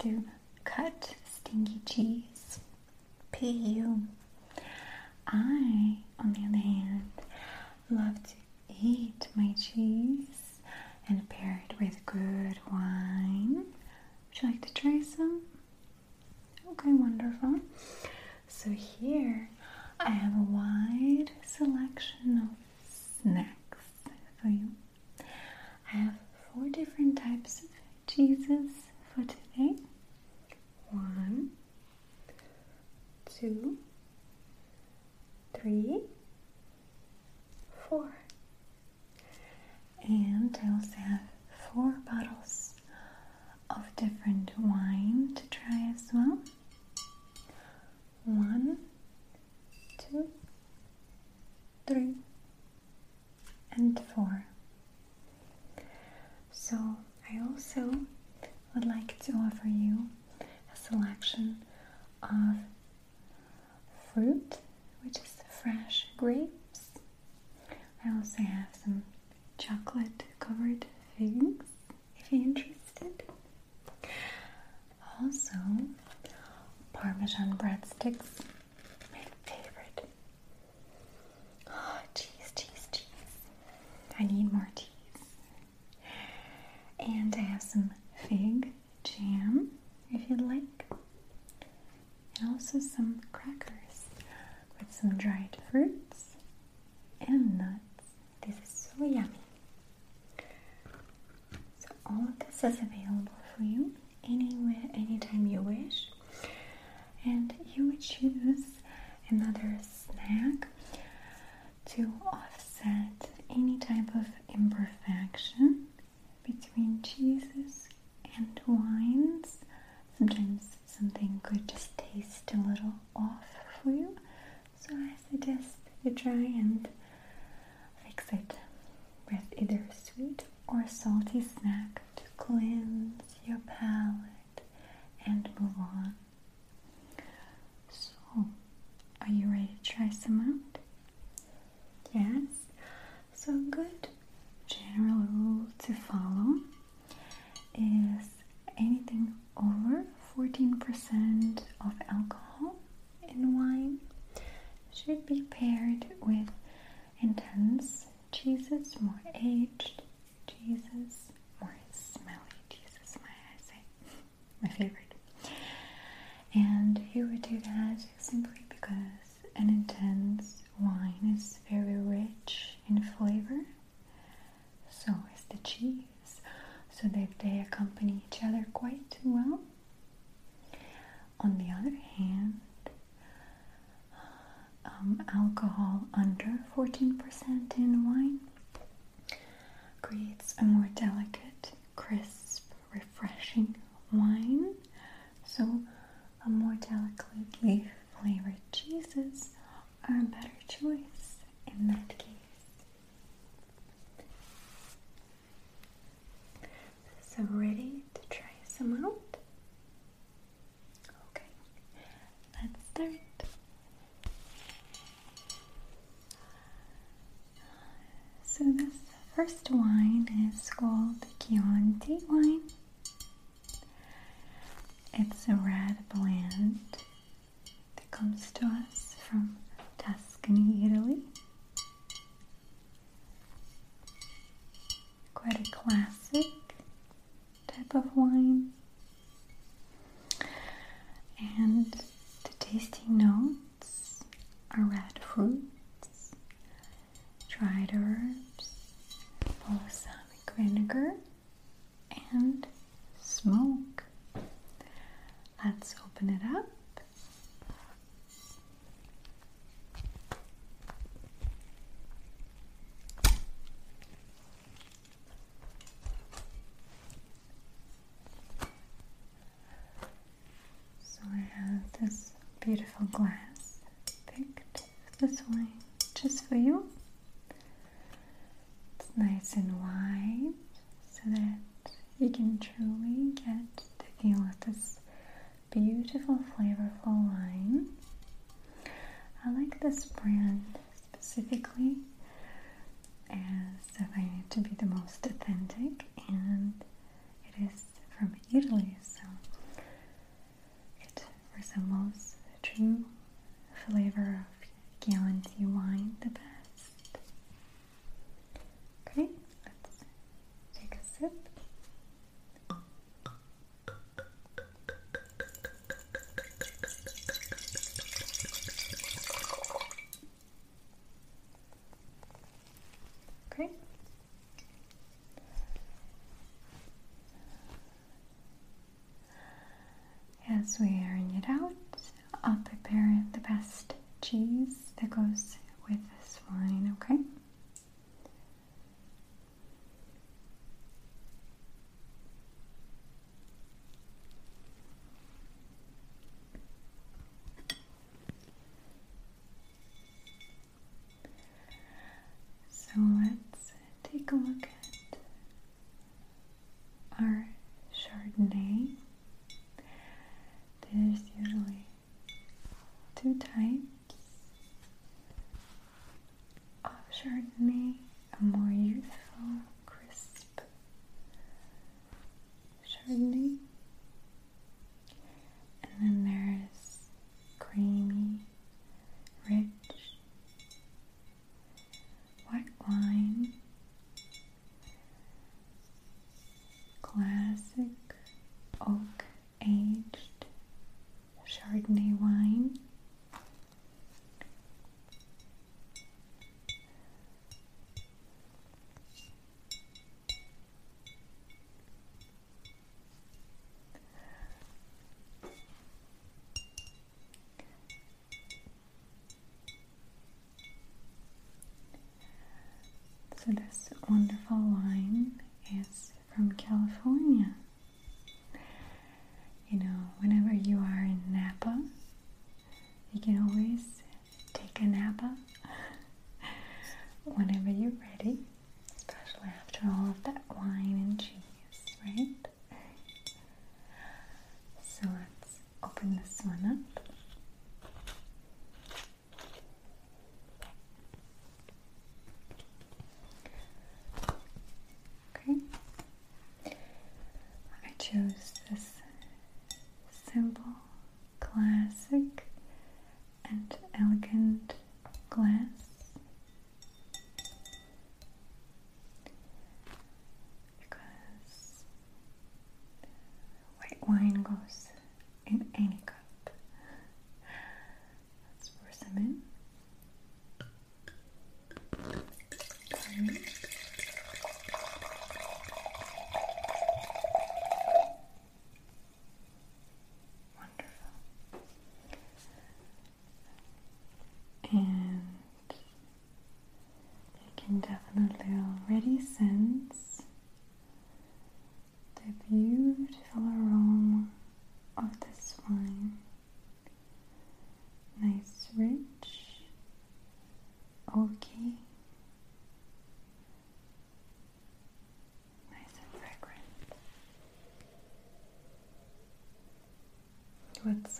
to cut stinky cheese. P.U. I, on the other hand, love to eat my cheese and pair it with good wine. Would you like to try some? Okay, wonderful. So here fruit, which is fresh grapes. I also have some chocolate He would do that simply because an intense wine is very rich in flavor, so is the cheese, so that they accompany each other quite well. On the other hand, um, alcohol under 14% in First wine is called Chianti wine. It's a red blend that comes to us from Tuscany, Italy. Quite a classic type of wine. And the tasty notes are red fruits, dried herbs, balsamic vinegar and smoke. Let's open it up. We are. this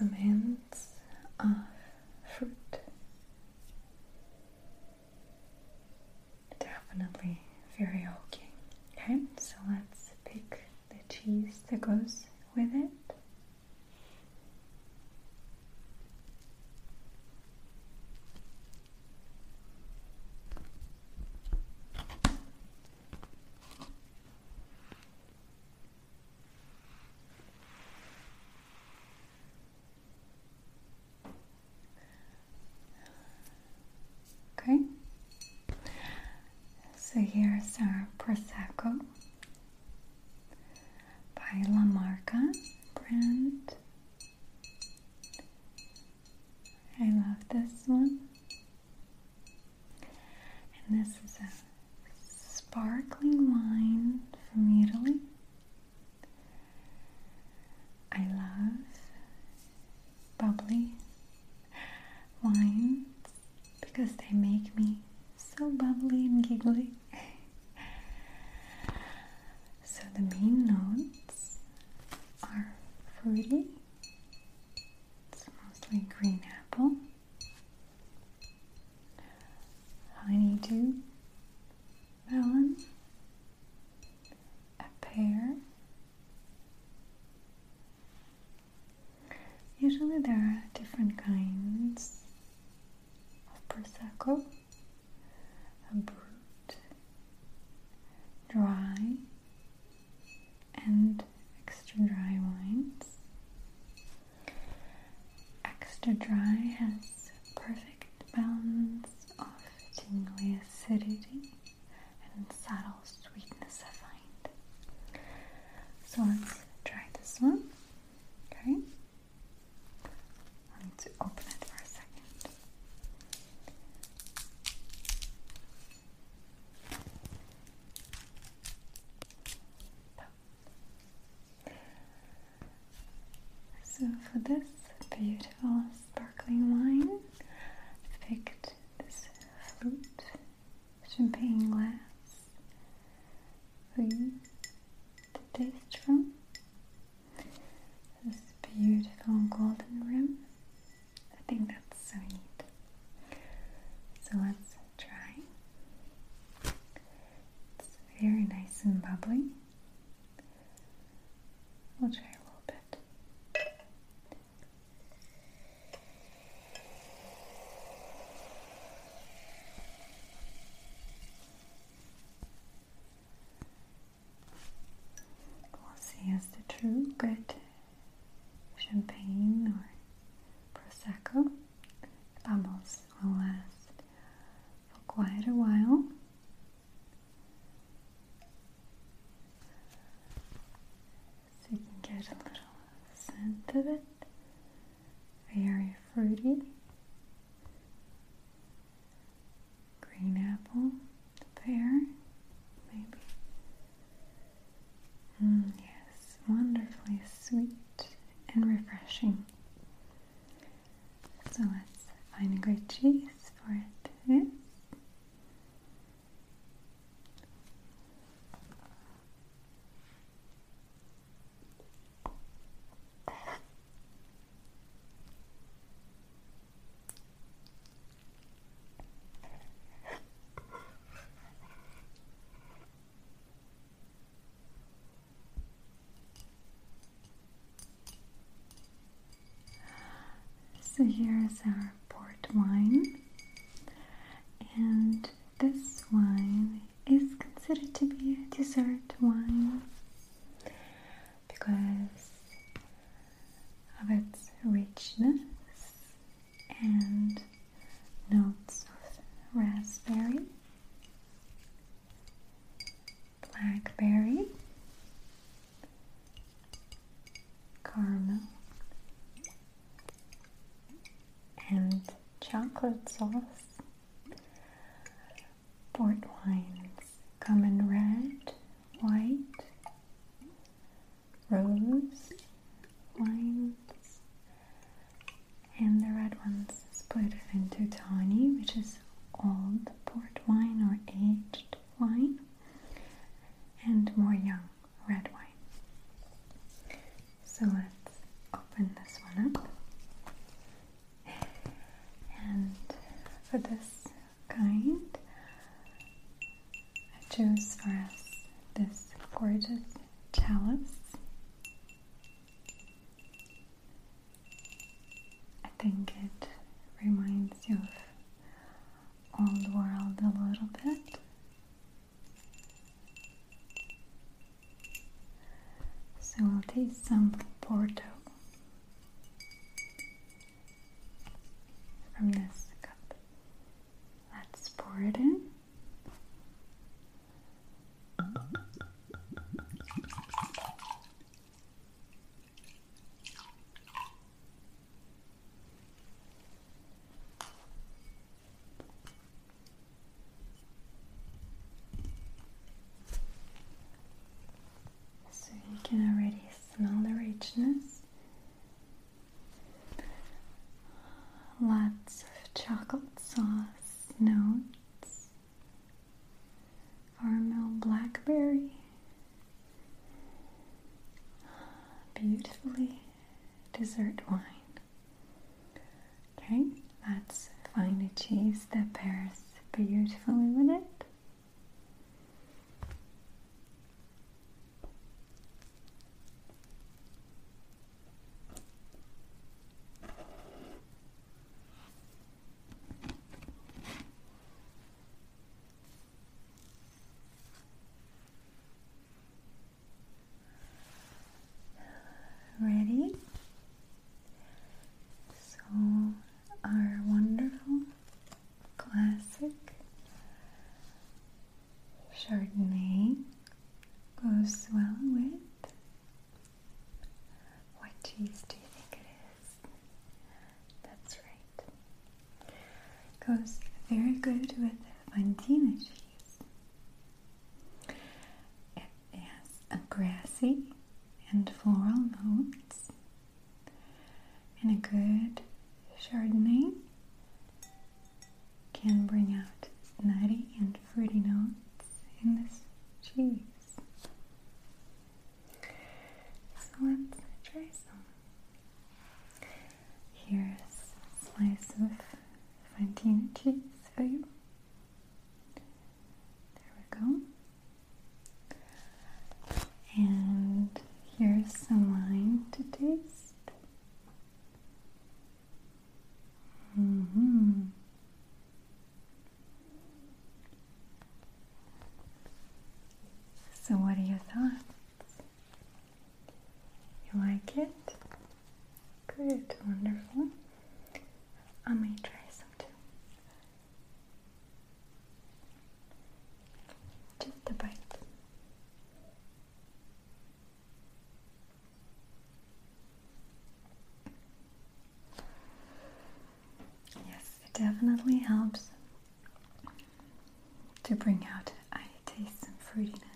relaxamento. are fruity. It's mostly green apple. Honeydew, melon, a pear. Usually there are different kinds. for this beautiful Mm-hmm, good. here is our Roll mm-hmm. dessert wine. good with it. definitely helps to bring out a taste and fruitiness.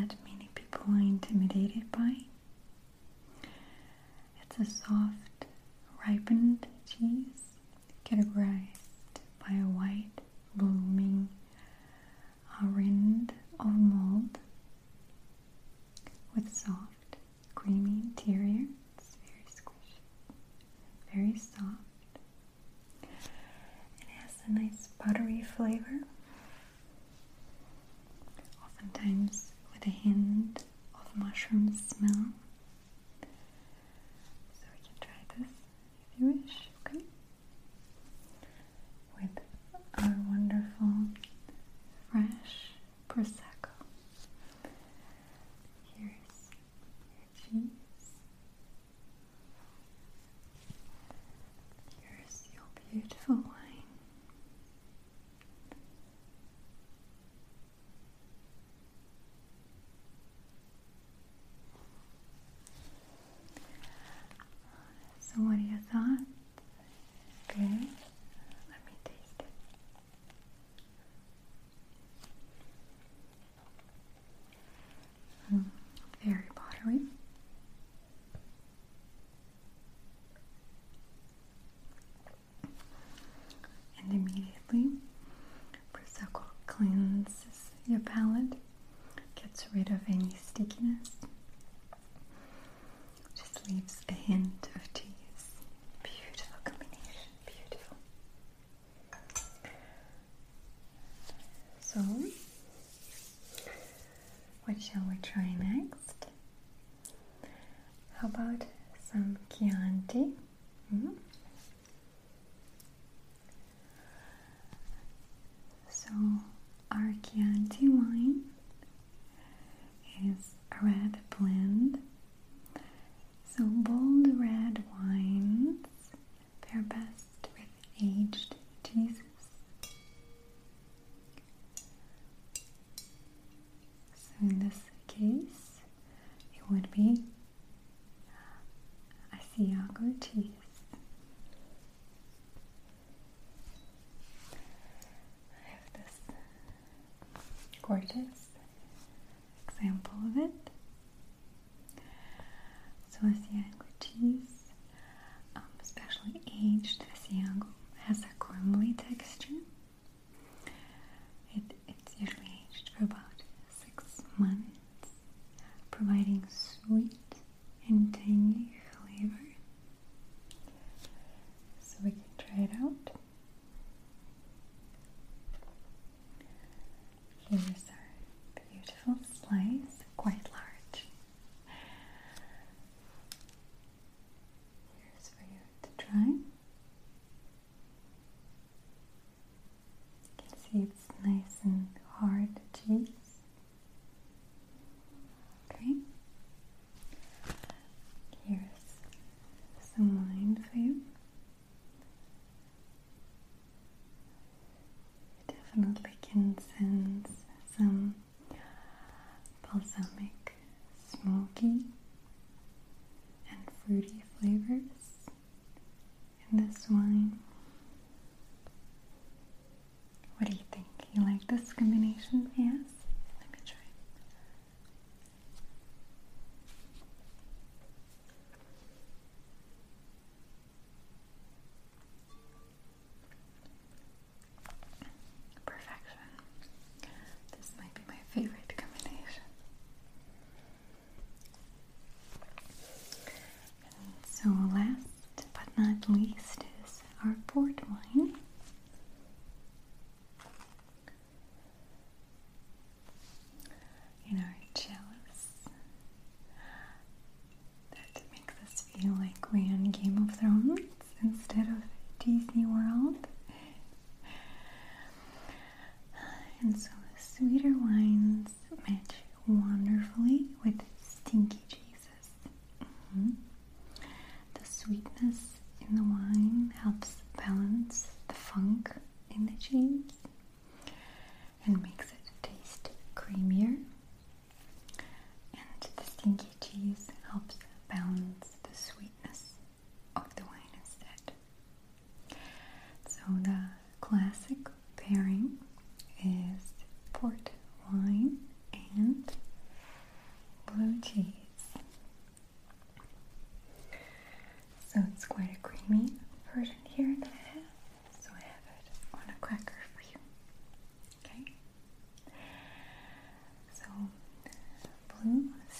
that many people are intimidated by. It's a soft, ripened cheese categorized by a white, blooming rind of mold with soft, creamy interior. It's very squishy, very soft. It has a nice buttery flavor. Oftentimes the hint of mushroom smell. What shall we try next? How about some Chianti? Mm -hmm. exatamente desse ângulo. awesome.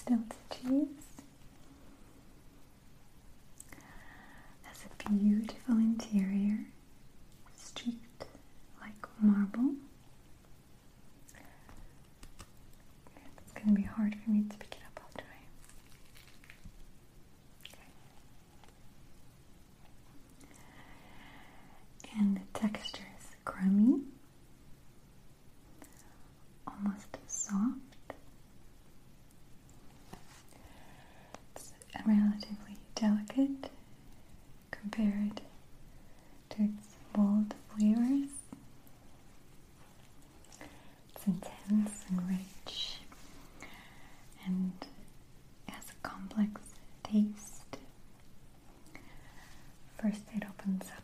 still first it opens up